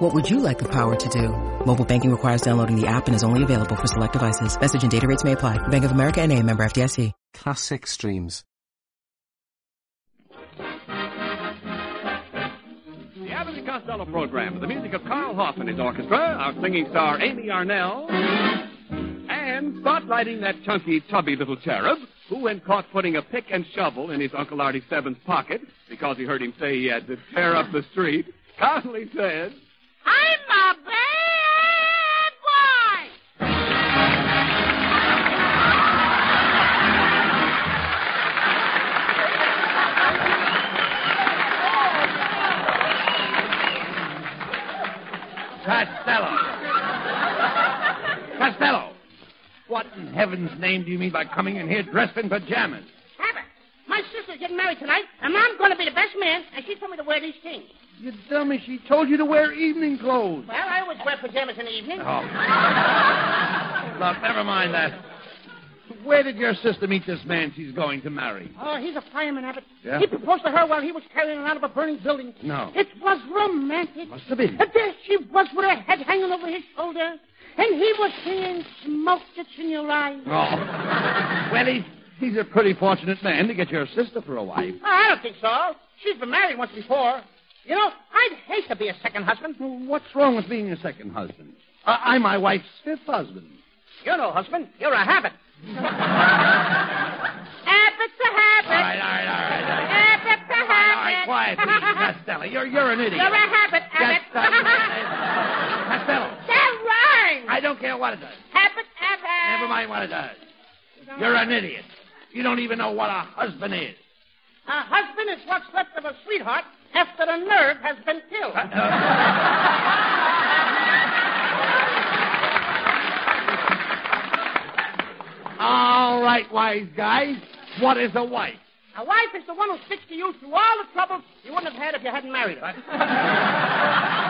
What would you like the power to do? Mobile banking requires downloading the app and is only available for select devices. Message and data rates may apply. Bank of America and a member FDIC. Classic streams. The Abbott and Costello program with the music of Carl Hoff and his orchestra, our singing star Amy Arnell, and spotlighting that chunky, chubby little cherub who, when caught putting a pick and shovel in his Uncle Artie Seven's pocket because he heard him say he had to tear up the street, calmly said, I'm a bad boy. Costello. Costello. What in heaven's name do you mean by coming in here dressed in pajamas? Abbott, my sister's getting married tonight, and I'm going to be the best man, and she told me to wear these things. You dummy, she told you to wear evening clothes. Well, I always wear pajamas in the evening. Oh. Look, never mind that. Where did your sister meet this man she's going to marry? Oh, he's a fireman, Abbott. Yeah? He proposed to her while he was carrying her out of a burning building. No. It was romantic. Must have been. And there she was with her head hanging over his shoulder, and he was saying, smoke that's in your eyes. Oh. Well, he's, he's a pretty fortunate man to get your sister for a wife. I don't think so. She's been married once before. You know, I'd hate to be a second husband. Well, what's wrong with being a second husband? I, I'm my wife's fifth husband. You're no husband. You're a habit. Habit's a habit. All right, all right, all right. All right, Habit's a habit. all right, habit. quiet, please, Costello. You're, you're an idiot. You're a habit, Abbott. Just, uh, Costello, that rhymes. I don't care what it does. Habit, habit. Never mind what it does. You're an idiot. You don't even know what a husband is. A husband is what's left of a sweetheart after the nerve has been killed. All right, wise guys. What is a wife? A wife is the one who sticks to you through all the trouble you wouldn't have had if you hadn't married her.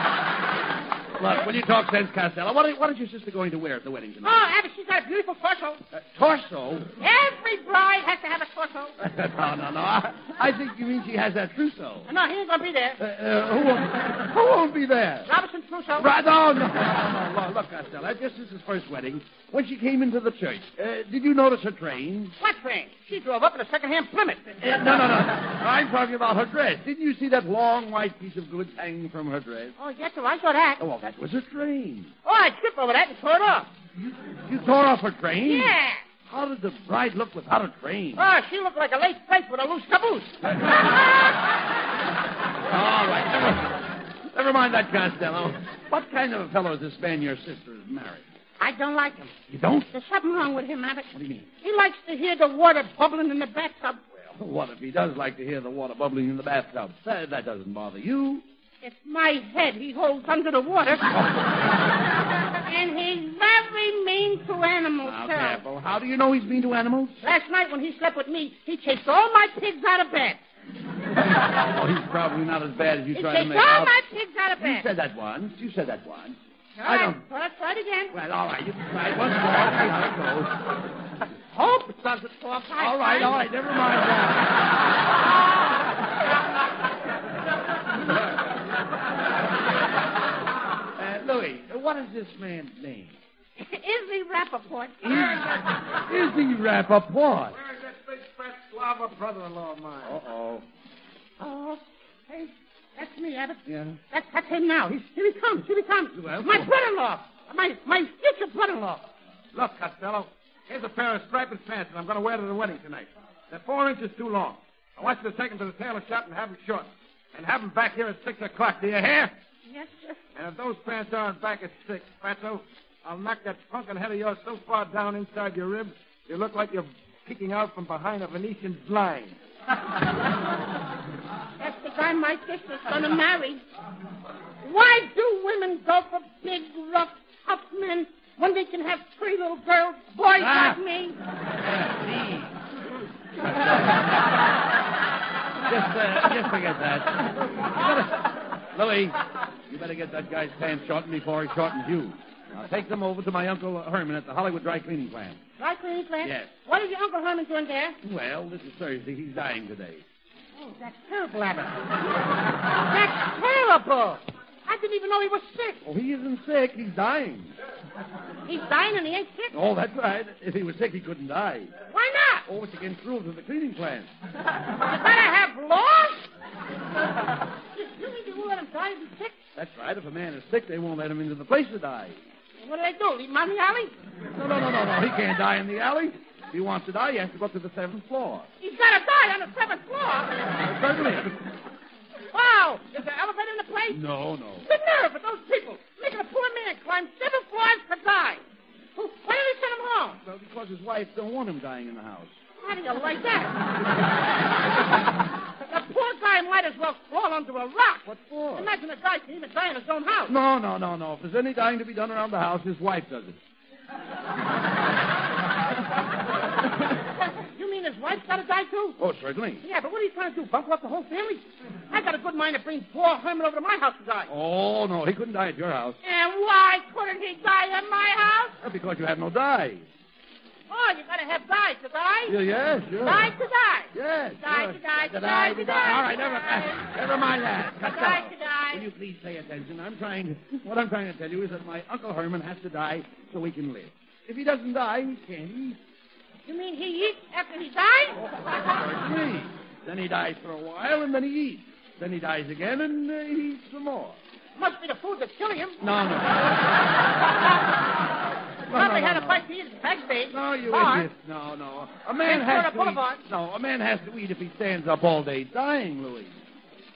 Look, will you talk sense, Costello? What, are- what is your sister going to wear at the wedding tonight? Oh? Abbott, she's got a beautiful torso. Uh, torso? Every bride has to have a torso. no, no, no. I, I think you mean she has that trousseau. No, he ain't going to be there. Uh, uh, who, won't, who won't be there? Robinson Crusoe. Right, no, no, no, no, no. Look, Costello, this is his first wedding. When she came into the church, uh, did you notice her train? What train? She drove up in a second-hand Plymouth. Uh, no, no, no. I'm talking about her dress. Didn't you see that long white piece of goods hanging from her dress? Oh, yes, sir, I saw that. Oh, well, that was a train. Oh, I tripped over that and tore it off. You tore off a train? Yeah. How did the bride look without a train? Oh, she looked like a late flake with a loose caboose. All right, never, never mind that, Costello. What kind of a fellow is this man your sister is married? I don't like him. You don't? There's something wrong with him, Abbott. What do you mean? He likes to hear the water bubbling in the bathtub. Well, what if he does like to hear the water bubbling in the bathtub? That, that doesn't bother you. It's my head he holds under the water. and he's very mean to animals, Now. How do you know he's mean to animals? Last night when he slept with me, he chased all my pigs out of bed. Oh, he's probably not as bad as you He try to chased make all out. my pigs out of You bed. said that once. You said that once. All I right, don't- well, let's try it again. Well, all right. You can try it once more. See how it goes. Hope it doesn't fall five All right, all right. Never mind that. Uh, Louis, what is this man's name? Izzy Rappaport. Izzy Rappaport. Where's that big fat slava brother-in-law of mine? Uh-oh. Oh, hey, that's me, Abbott. Yeah. That's, that's him now. He's, here he comes. Here he comes. Well, my brother-in-law. My, my future brother-in-law. Look, Costello, here's a pair of striped pants that I'm going to wear to the wedding tonight. They're four inches too long. I want you to take them to the tailor shop and have them short. And have them back here at 6 o'clock. Do you hear? Yes, sir. And if those pants aren't back at six, Fatso, I'll knock that punkin head of yours so far down inside your ribs, you look like you're peeking out from behind a Venetian blind. That's the guy my sister's gonna marry. Why do women go for big, rough, tough men when they can have three little girls, boys ah. like me? just, uh, just forget that. Louis, better get that guy's pants shortened before he shortens you. Now take them over to my Uncle Herman at the Hollywood Dry Cleaning Plant. Dry cleaning plant? Yes. What is your Uncle Herman doing there? Well, this is Thursday. He's dying today. Oh, that's terrible, Abbott. that's terrible. I didn't even know he was sick. Oh, he isn't sick. He's dying. He's dying and he ain't sick. Oh, that's right. If he was sick, he couldn't die. Why not? Oh, it's against rules of the cleaning plant. You better have laws. You, you mean you won't let him die if he's sick? That's right. If a man is sick, they won't let him into the place to die. What do they do? Leave him out in the alley? No, no, no, no, no. He can't die in the alley. If he wants to die, he has to go up to the seventh floor. He's got to die on the seventh floor. Certainly. Wow. Is there an elevator in the place? No, no. The nerve of those people making a poor man climb seven floors to die. Why did they send him home? Well, because his wife don't want him dying in the house. How do you like that? the poor guy might as well crawl under a rock. What for? Imagine a guy can even die in his own house. No, no, no, no. If there's any dying to be done around the house, his wife does it. You mean his wife's got to die too? Oh, certainly. Yeah, but what are you trying to do? Bunker up the whole family? I got a good mind to bring poor Herman over to my house to die. Oh, no, he couldn't die at your house. And why couldn't he die at my house? Well, because you have no dye. Oh, you gotta have die to die. Yeah, yeah, sure. Die to die. Yes. Die sure. to die to To die to die. All right, never, uh, never mind that. Cut Die to die. Will you please pay attention? I'm trying to, what I'm trying to tell you is that my Uncle Herman has to die so he can live. If he doesn't die, he can't eat. You mean he eats after he dies? Certainly. Then he dies for a while, and then he eats. Then he dies again, and uh, he eats some more. Must be the food that's killing him. No, no. Probably no, had no. a bite to eat at backstage. No, you Bar. idiot. No, no. A man has to Boulevard. eat. No, a man has to eat if he stands up all day dying, Louis.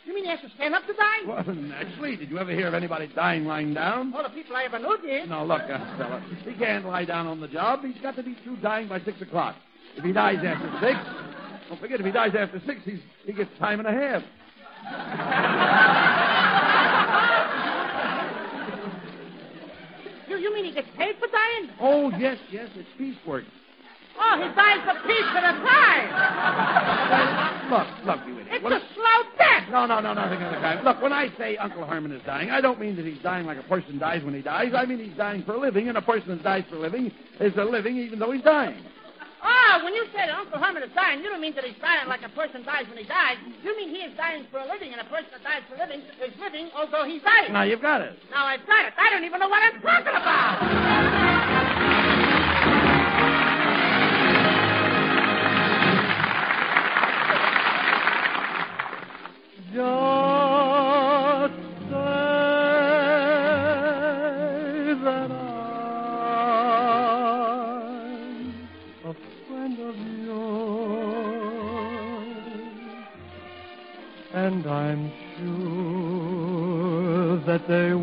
You mean he has to stand up to die? Well, naturally. Did you ever hear of anybody dying lying down? All the people I ever knew did. No, look, uh, fella. He can't lie down on the job. He's got to be through dying by six o'clock. If he dies after six, don't forget, if he dies after six, he's, he gets time and a half. You, you mean he gets paid for dying? Oh, yes, yes, it's piecework. Oh, he dies a piece at a time. Look, look, you idiot. It's What- a slow death. No, no, no, nothing of the kind. Look, when I say Uncle Herman is dying, I don't mean that he's dying like a person dies when he dies. I mean he's dying for a living, and a person that dies for a living is a living even though he's dying. Oh, when you say that Uncle Herman is dying, you don't mean that he's dying like a person dies when he dies. You mean he is dying for a living, and a person that dies for a living is living although he's dying. Now you've got it. Now I've got it. I don't even know what I'm talking about. Just they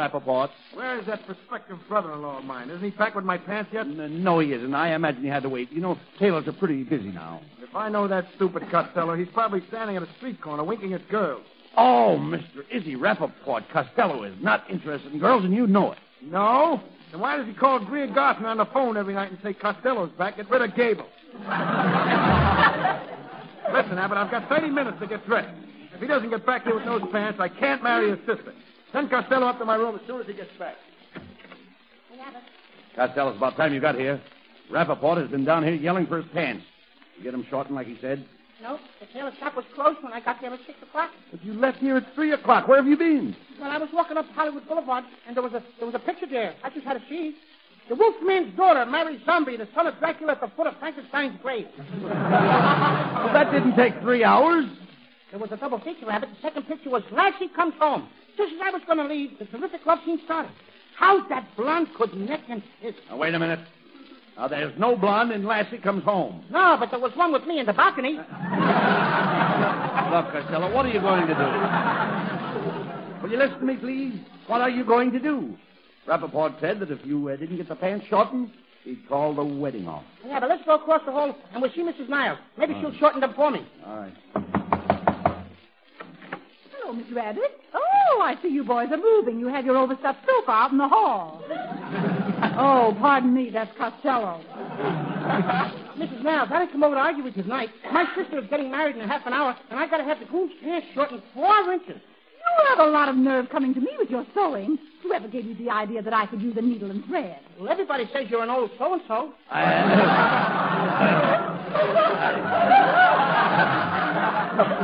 Rappaport? Where is that prospective brother-in-law of mine? Isn't he back with my pants yet? N- No, he isn't. I imagine he had to wait. You know, tailors are pretty busy now. If I know that stupid Costello, he's probably standing at a street corner winking at girls. Oh, Mr. Izzy Rappaport, Costello is not interested in girls, and you know it. No? Then why does he call Greer Garson on the phone every night and say Costello's back? Get rid of Gable. Listen, Abbott, I've got 30 minutes to get dressed. If he doesn't get back here with those pants, I can't marry his sister. Send Costello up to my room as soon as he gets back. Costello, it's about time you got here. Rappaport has been down here yelling for his pants. You get him shortened like he said? No, the tailor shop was closed when I got there at 6 o'clock. But you left here at 3 o'clock. Where have you been? Well, I was walking up Hollywood Boulevard, and there was a there was a picture there. I just had to see. The Wolfman's daughter married Zombie, the son of Dracula at the foot of Frankenstein's grave. Well, that didn't take three hours. There was a double feature, Rabbit. The second picture was Lassie Comes Home. Just as I was going to leave, the terrific love scene started. How that blonde could neck and kiss. Now, wait a minute. Now, there's no blonde in Lassie Comes Home. No, but there was one with me in the balcony. Look, Costello, what are you going to do? Will you listen to me, please? What are you going to do? Rappaport said that if you uh, didn't get the pants shortened, he'd call the wedding off. Yeah, but let's go across the hall and we'll see Mrs. Niles. Maybe she'll shorten them for me. All right. Hello, Miss Rabbit. Oh, Oh, I see you boys are moving. You have your overstuffed sofa out in the hall. oh, pardon me, that's Costello. Mrs. Niles, I didn't come over to argue with you tonight. My sister is getting married in a half an hour, and I've got to have the groom's pants shortened four inches. You have a lot of nerve coming to me with your sewing. Whoever gave you the idea that I could use a needle and thread? Well, everybody says you're an old so-and-so.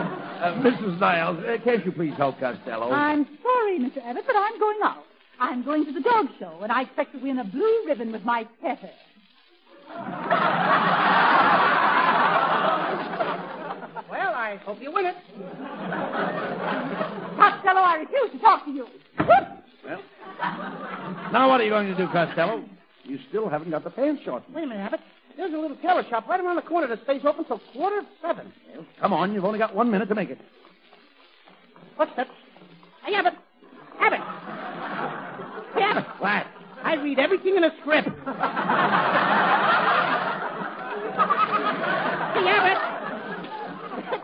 Uh, Mrs. Niles, uh, can't you please help Costello? I'm sorry, Mr. Abbott, but I'm going out. I'm going to the dog show, and I expect to win a blue ribbon with my Pepper. Well, I hope you win it. Costello, I refuse to talk to you. Well, now what are you going to do, Costello? You still haven't got the pants shortened. Wait a minute, Abbott. There's a little tailor shop right around the corner that stays open till quarter of seven. Well, come on, you've only got one minute to make it. What's that? Hey, Abbott. Abbott. Hey, Abbott. What? I read everything in a script. hey, Abbott.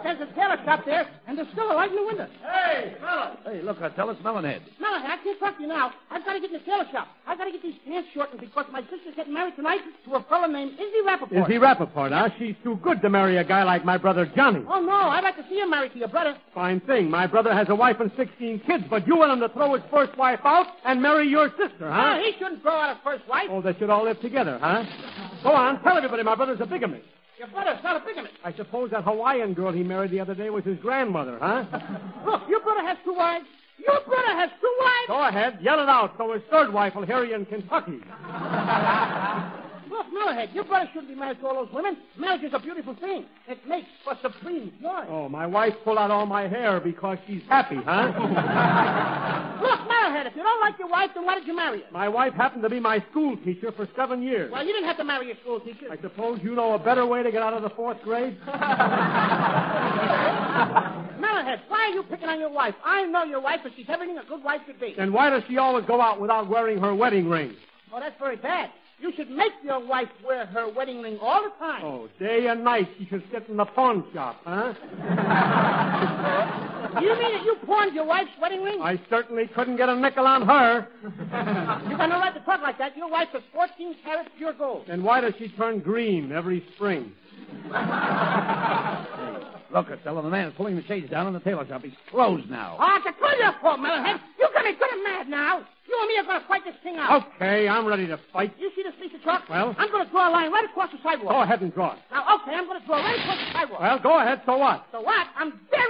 There's a tailor shop there, and there's still a light in the window. Hey, fella. Hey, look, uh, Costello, it's Melonhead. No, I can't talk to you now. I've got to get in the tailor shop. I've got to get these pants shortened because my sister's getting married tonight to a fellow named Izzy Rappaport. He Rappaport, huh? She's too good to marry a guy like my brother Johnny. Oh, no. I'd like to see him married to your brother. Fine thing. My brother has a wife and 16 kids, but you want him to throw his first wife out and marry your sister, huh? Oh, he shouldn't throw out his first wife. Oh, they should all live together, huh? Go on, tell everybody my brother's a bigamist. Your brother's not a bigamist. I suppose that Hawaiian girl he married the other day was his grandmother, huh? Look, your brother has two wives. Your brother has two wives. Go ahead, yell it out so his third wife will hear you in Kentucky. Look, Mellehead, your brother shouldn't be married to all those women. Marriage is a beautiful thing. It makes for supreme joy. Oh, my wife pulled out all my hair because she's happy, huh? Look, Mellehead, if you don't like your wife, then why did you marry her? my wife happened to be my school teacher for seven years. Well, you didn't have to marry your school teacher. I suppose you know a better way to get out of the fourth grade? Mellehead, why are you picking on your wife? I know your wife, and she's everything a good wife should be. Then why does she always go out without wearing her wedding ring? Oh, that's very bad. You should make your wife wear her wedding ring all the time. Oh, day and night she should sit in the pawn shop, huh? You mean that you pawned your wife's wedding ring? I certainly couldn't get a nickel on her. You got no right to talk like that. Your wife is 14 carats pure gold. And why does she turn green every spring? Look, Costello, the man is pulling the shades down in the tailor shop. He's closed now. Oh, it's all your fault, Mellehead. You got me good and mad now. You and me are going to fight this thing out. Okay, I'm ready to fight. You see this piece of chalk? Well? I'm going to draw a line right across the sidewalk. Go ahead and draw it. Now, okay, I'm going to draw right across the sidewalk. Well, go ahead, so what? so what? I'm daring you to step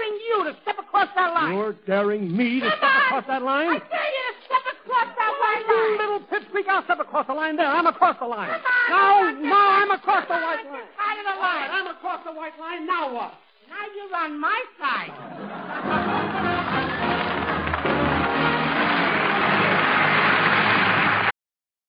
across that line. You're daring me to Come step on. across that line? I dare you to step across that white You line. little pipsqueak, I'll step across the line there. I'm across the line. Come on, No, come on, no, get I'm across the white line. side of the line. I'm across the white line. Now what? Now you're on my side.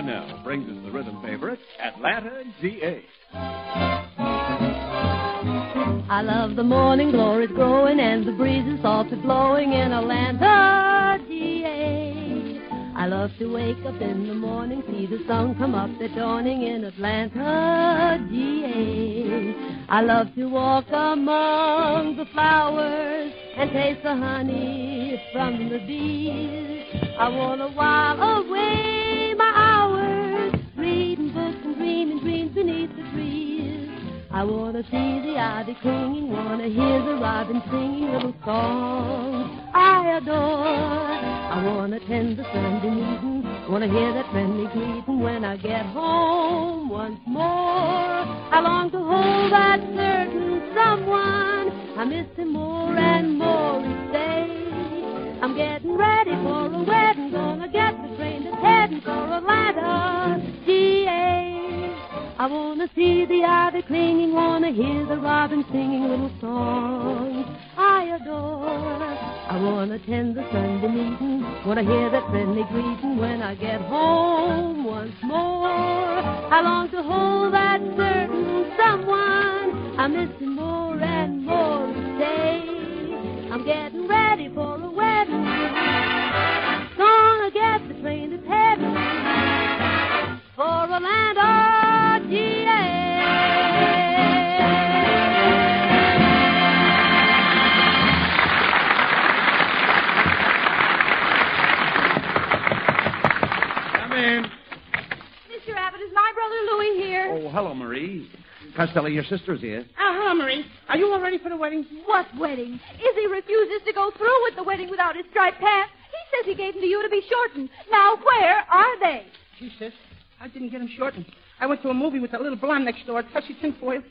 The brings us the rhythm favorite, Atlanta, GA. I love the morning glories growing and the breezes softly blowing in Atlanta, GA. I love to wake up in the morning, see the sun come up at dawning in Atlanta, GA. I love to walk among the flowers and taste the honey from the bees. I want to while away I want to see the ivy clinging, want to hear the robin singing little songs I adore. I want to attend the Sunday meeting, want to hear that friendly greeting when I get home once more. I long to hold that certain someone. I miss him more and more each day. I'm getting ready for a wedding, gonna get the train that's heading for Atlanta. I wanna see the ivy clinging, wanna hear the robin singing little songs I adore. I wanna attend the Sunday meeting, wanna hear that friendly greeting when I get home once more. I long to hold that certain someone. I miss him more and more each day. I'm getting ready for a wedding. Gonna get the train that's heading for Atlanta, Oh, hello, Marie. Costello, your sister's here. Uh, hello, Marie. Are you all ready for the wedding? What wedding? Izzy refuses to go through with the wedding without his striped pants. He says he gave them to you to be shortened. Now, where are they? Gee, sis, I didn't get them shortened. I went to a movie with that little blonde next door, Tessie Tinfoil.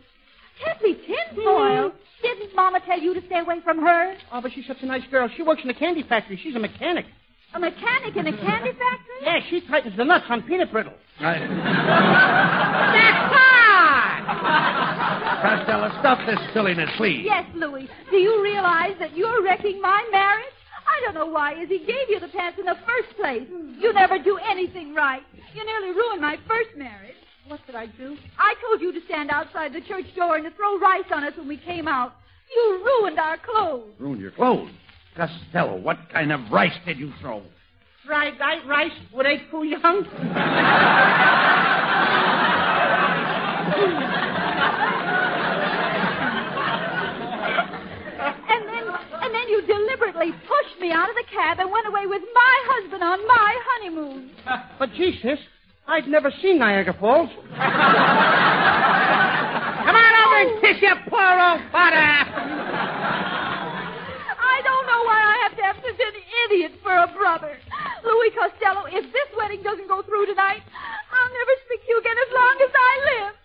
Tessie Tinfoil? Didn't Mama tell you to stay away from her? Oh, but she's such a nice girl. She works in a candy factory. She's a mechanic. A mechanic in a candy factory? Yeah, she tightens the nuts on peanut brittle. I... That's hard! Costello, stop this silliness, please. Yes, Louis. Do you realize that you're wrecking my marriage? I don't know why Izzy gave you the pants in the first place. You never do anything right. You nearly ruined my first marriage. What did I do? I told you to stand outside the church door and to throw rice on us when we came out. You ruined our clothes. Ruined your clothes. Costello, what kind of rice did you throw? Fried night rice with egg foo young? And then, and then you deliberately pushed me out of the cab and went away with my husband on my honeymoon. But gee, sis, I'd never seen Niagara Falls. Come on over and kiss your poor old father. I know why I have to have such an idiot for a brother. Louis Costello, if this wedding doesn't go through tonight, I'll never speak to you again as long as I live.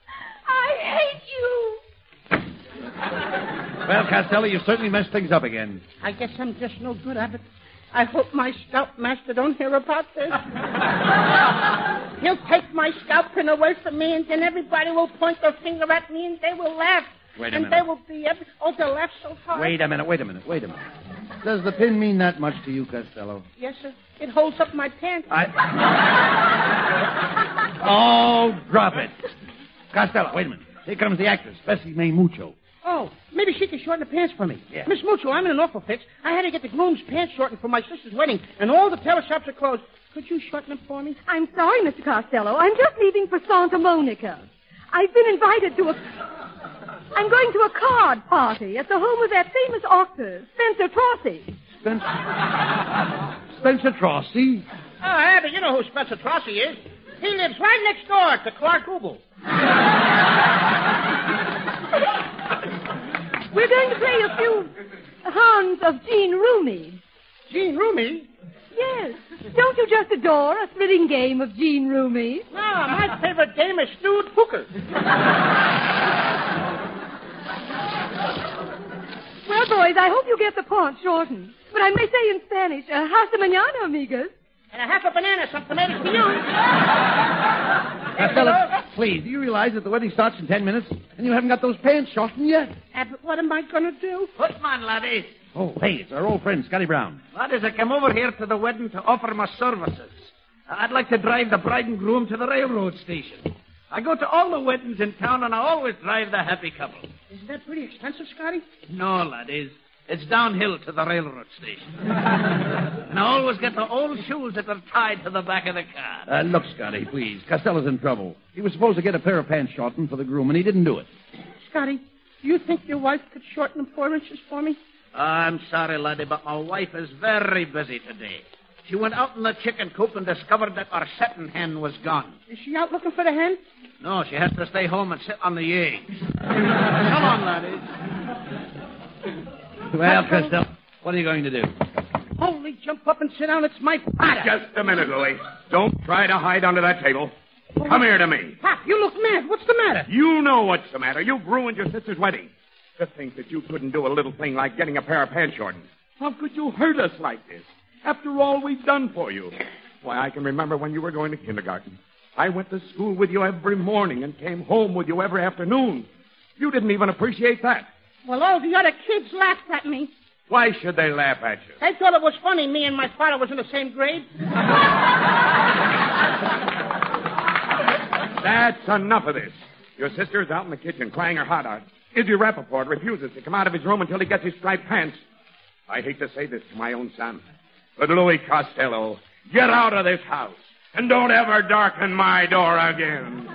I hate you. Well, Costello, you've certainly messed things up again. I guess I'm just no good, Abbott. I hope my scoutmaster don't hear about this. He'll take my scalp pin away from me, and then everybody will point their finger at me, and they will laugh. Wait a and minute. they will be every... Oh, they'll laugh so hard. Wait a minute, wait a minute, wait a minute. Does the pin mean that much to you, Costello? Yes, sir. It holds up my pants. I. oh, drop it. Costello, wait a minute. Here comes the actress, Bessie May Mucho. Oh, maybe she can shorten the pants for me. Yeah. Miss Mucho, I'm in an awful fix. I had to get the groom's pants shortened for my sister's wedding, and all the tailor shops are closed. Could you shorten them for me? I'm sorry, Mr. Costello. I'm just leaving for Santa Monica. I've been invited to a. I'm going to a card party at the home of that famous actor, Spencer Trossi. Spencer. Spencer Trossi? Oh, Abby, you know who Spencer Trossi is. He lives right next door to Clark Hubel. We're we're going to play a few hands of Jean Rumi. Jean Rumi? Yes. Don't you just adore a thrilling game of Jean Rumi? No, my favorite game is stewed hooker. Well, boys, I hope you get the point shortened. But I may say in Spanish, uh, hasta mañana, amigas. And a half a banana, some tomatoes for you. Costello, please, do you realize that the wedding starts in ten minutes and you haven't got those pants shortened yet? Abbott, what am I going to do? Footman, laddie. Oh, hey, it's our old friend, Scotty Brown. Laddies, I came over here to the wedding to offer my services. I'd like to drive the bride and groom to the railroad station. I go to all the weddings in town, and I always drive the happy couple. Isn't that pretty expensive, Scotty? No, laddies. It's downhill to the railroad station. and I always get the old shoes that are tied to the back of the car. Uh, look, Scotty, please. Costello's in trouble. He was supposed to get a pair of pants shortened for the groom, and he didn't do it. Scotty, do you think your wife could shorten them four inches for me? I'm sorry, laddie, but my wife is very busy today. She went out in the chicken coop and discovered that our setting hen was gone. Is she out looking for the hen? No, she has to stay home and sit on the eggs. Come on, laddies. Well, Costello, what are you going to do? Holy, jump up and sit down. It's my father. Just a minute, Louis. Don't try to hide under that table. Oh, Come here to me. Pop, you look mad. What's the matter? You know what's the matter. You've ruined your sister's wedding. To think that you couldn't do a little thing like getting a pair of pants shortened. How could you hurt us like this? After all we've done for you. Why, I can remember when you were going to kindergarten. I went to school with you every morning and came home with you every afternoon. You didn't even appreciate that. Well, all the other kids laughed at me. Why should they laugh at you? They thought it was funny me and my father was in the same grade. That's enough of this. Your sister's out in the kitchen crying her heart out. Izzy Rappaport refuses to come out of his room until he gets his striped pants. I hate to say this to my own son, but Louis Costello, get out of this house and don't ever darken my door again.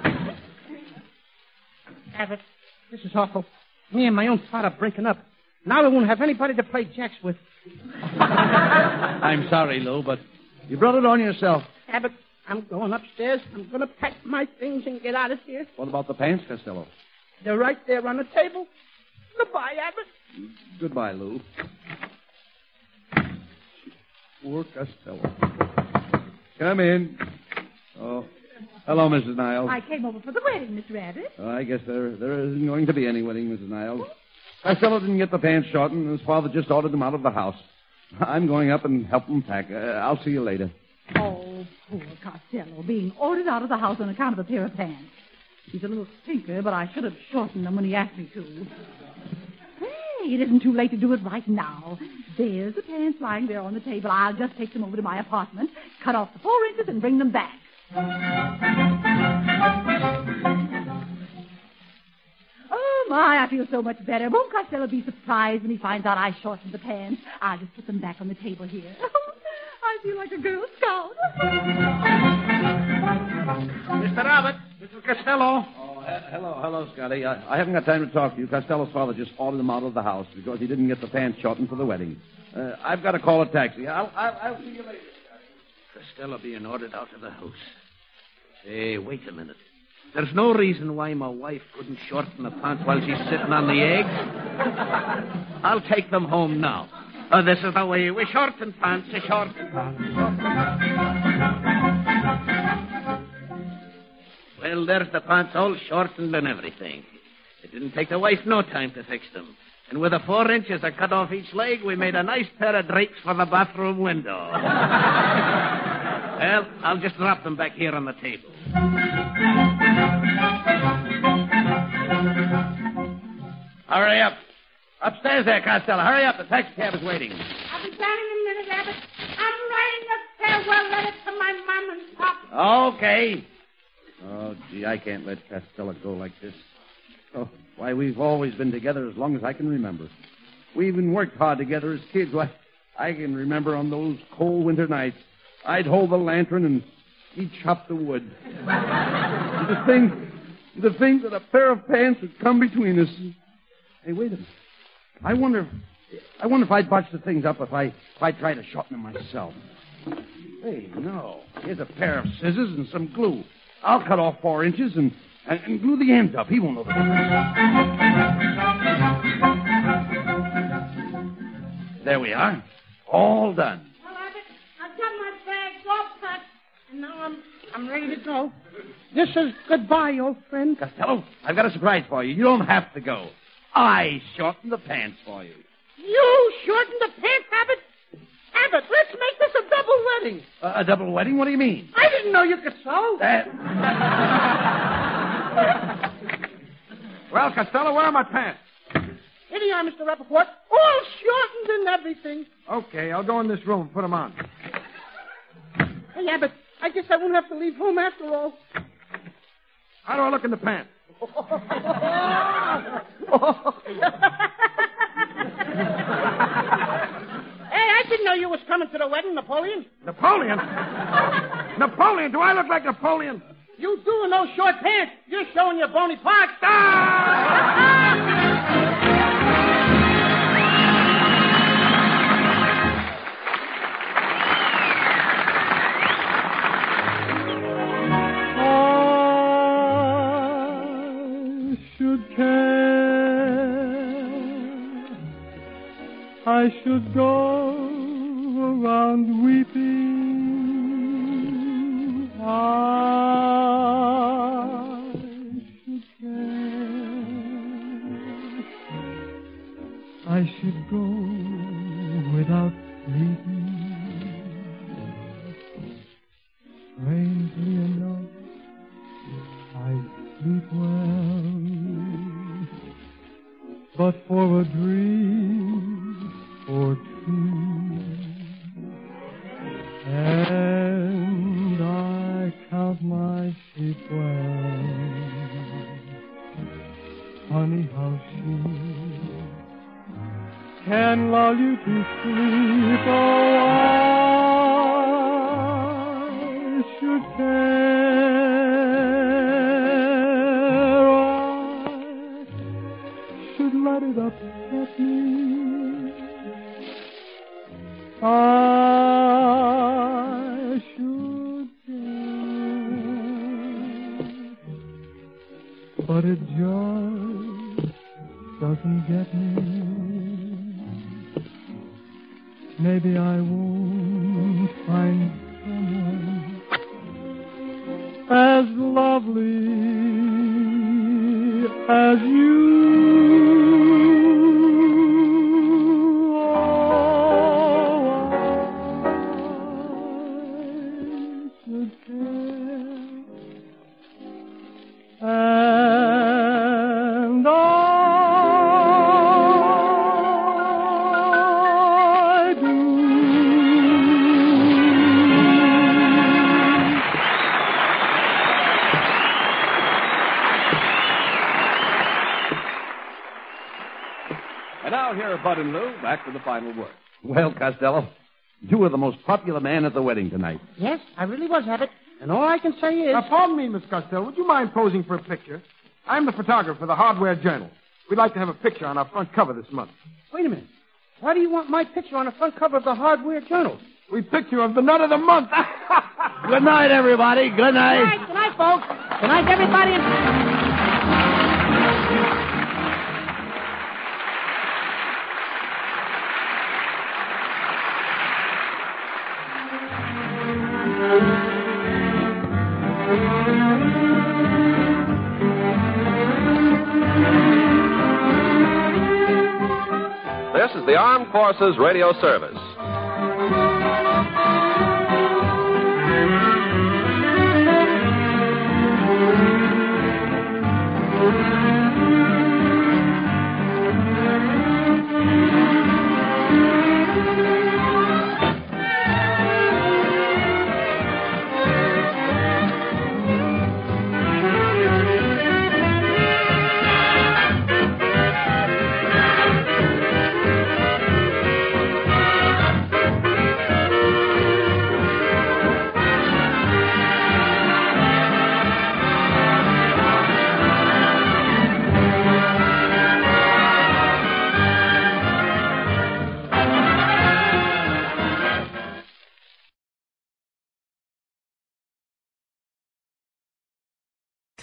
Abbott, this is awful. Me and my own father breaking up. Now we won't have anybody to play jacks with. I'm sorry, Lou, but you brought it on yourself. Abbott, I'm going upstairs. I'm going to pack my things and get out of here. What about the pants, Costello? They're right there on the table. Goodbye, Abbott. Goodbye, Lou. Poor Costello. Come in. Oh, hello, Mrs. Niles. I came over for the wedding, Miss Rabbit. Oh, I guess there there isn't going to be any wedding, Mrs. Niles. Costello didn't get the pants shortened, and his father just ordered them out of the house. I'm going up and help him pack. Uh, I'll see you later. Oh, poor Costello, being ordered out of the house on account of a pair of pants. He's a little stinker, but I should have shortened them when he asked me to. Hey, it isn't too late to do it right now. There's the pants lying there on the table. I'll just take them over to my apartment, cut off the four inches, and bring them back. Oh, my, I feel so much better. Won't Costello be surprised when he finds out I shortened the pants? I'll just put them back on the table here. I feel like a Girl Scout. Mr. Abbott, is Costello. He- hello, hello, Scotty. I, I haven't got time to talk to you. Costello's father just ordered him out of the house because he didn't get the pants shortened for the wedding. Uh, I've got to call a taxi. I'll, I'll, I'll see you later. Scotty. Costello being ordered out of the house. Hey, wait a minute. There's no reason why my wife couldn't shorten the pants while she's sitting on the eggs. I'll take them home now. Oh, this is the way we shorten pants, we shorten pants. Well, there's the pants all shortened and everything. It didn't take the wife no time to fix them. And with the four inches I cut off each leg, we made a nice pair of drapes for the bathroom window. well, I'll just drop them back here on the table. Hurry up. Upstairs there, Costello. Hurry up. The taxi cab is waiting. I'll be down in a minute, Abbott. I'm writing a farewell letter to my mom and pop. Okay. Oh, gee, I can't let Costello go like this. Oh, why, we've always been together as long as I can remember. We even worked hard together as kids. Why, I can remember on those cold winter nights, I'd hold the lantern and he'd chop the wood. the thing, the thing that a pair of pants would come between us. Hey, wait a minute. I wonder, if, I wonder if I'd botch the things up if I, if I tried to shorten them myself. Hey, no. Here's a pair of scissors and some glue. I'll cut off four inches and, and, and glue the ends up. He won't know the difference. There we are. All done. Well, Abbott, I've got my bags all packed, and now I'm I'm ready to go. This is goodbye, old friend. Costello, I've got a surprise for you. You don't have to go. I shortened the pants for you. You shortened the pants, Abbott? Abbott, let's make this a double wedding. Uh, a double wedding? What do you mean? I didn't know you could sew. That. Well, Costello, where are my pants? Here they are, Mr. Rappaport. All shortened and everything. Okay, I'll go in this room and put them on. Hey, Abbott, I guess I won't have to leave home after all. How do I look in the pants? Hey, I didn't know you was coming to the wedding, Napoleon. Napoleon? Napoleon? Do I look like Napoleon? You do in those short pants. You're showing your bony parts. Ah! I should care. I should go I should go But it just doesn't get me. Maybe I won't find someone as lovely as you. Lou back to the final word. Well, Costello, you were the most popular man at the wedding tonight. Yes, I really was, Abbott. And all I can say is. Now, pardon me, Miss Costello. Would you mind posing for a picture? I'm the photographer for the Hardware Journal. We'd like to have a picture on our front cover this month. Wait a minute. Why do you want my picture on the front cover of the Hardware Journal? We picture of the nut of the month. Good night, everybody. Good Good night. night, good night, folks. Good night, everybody. Forces Radio Service.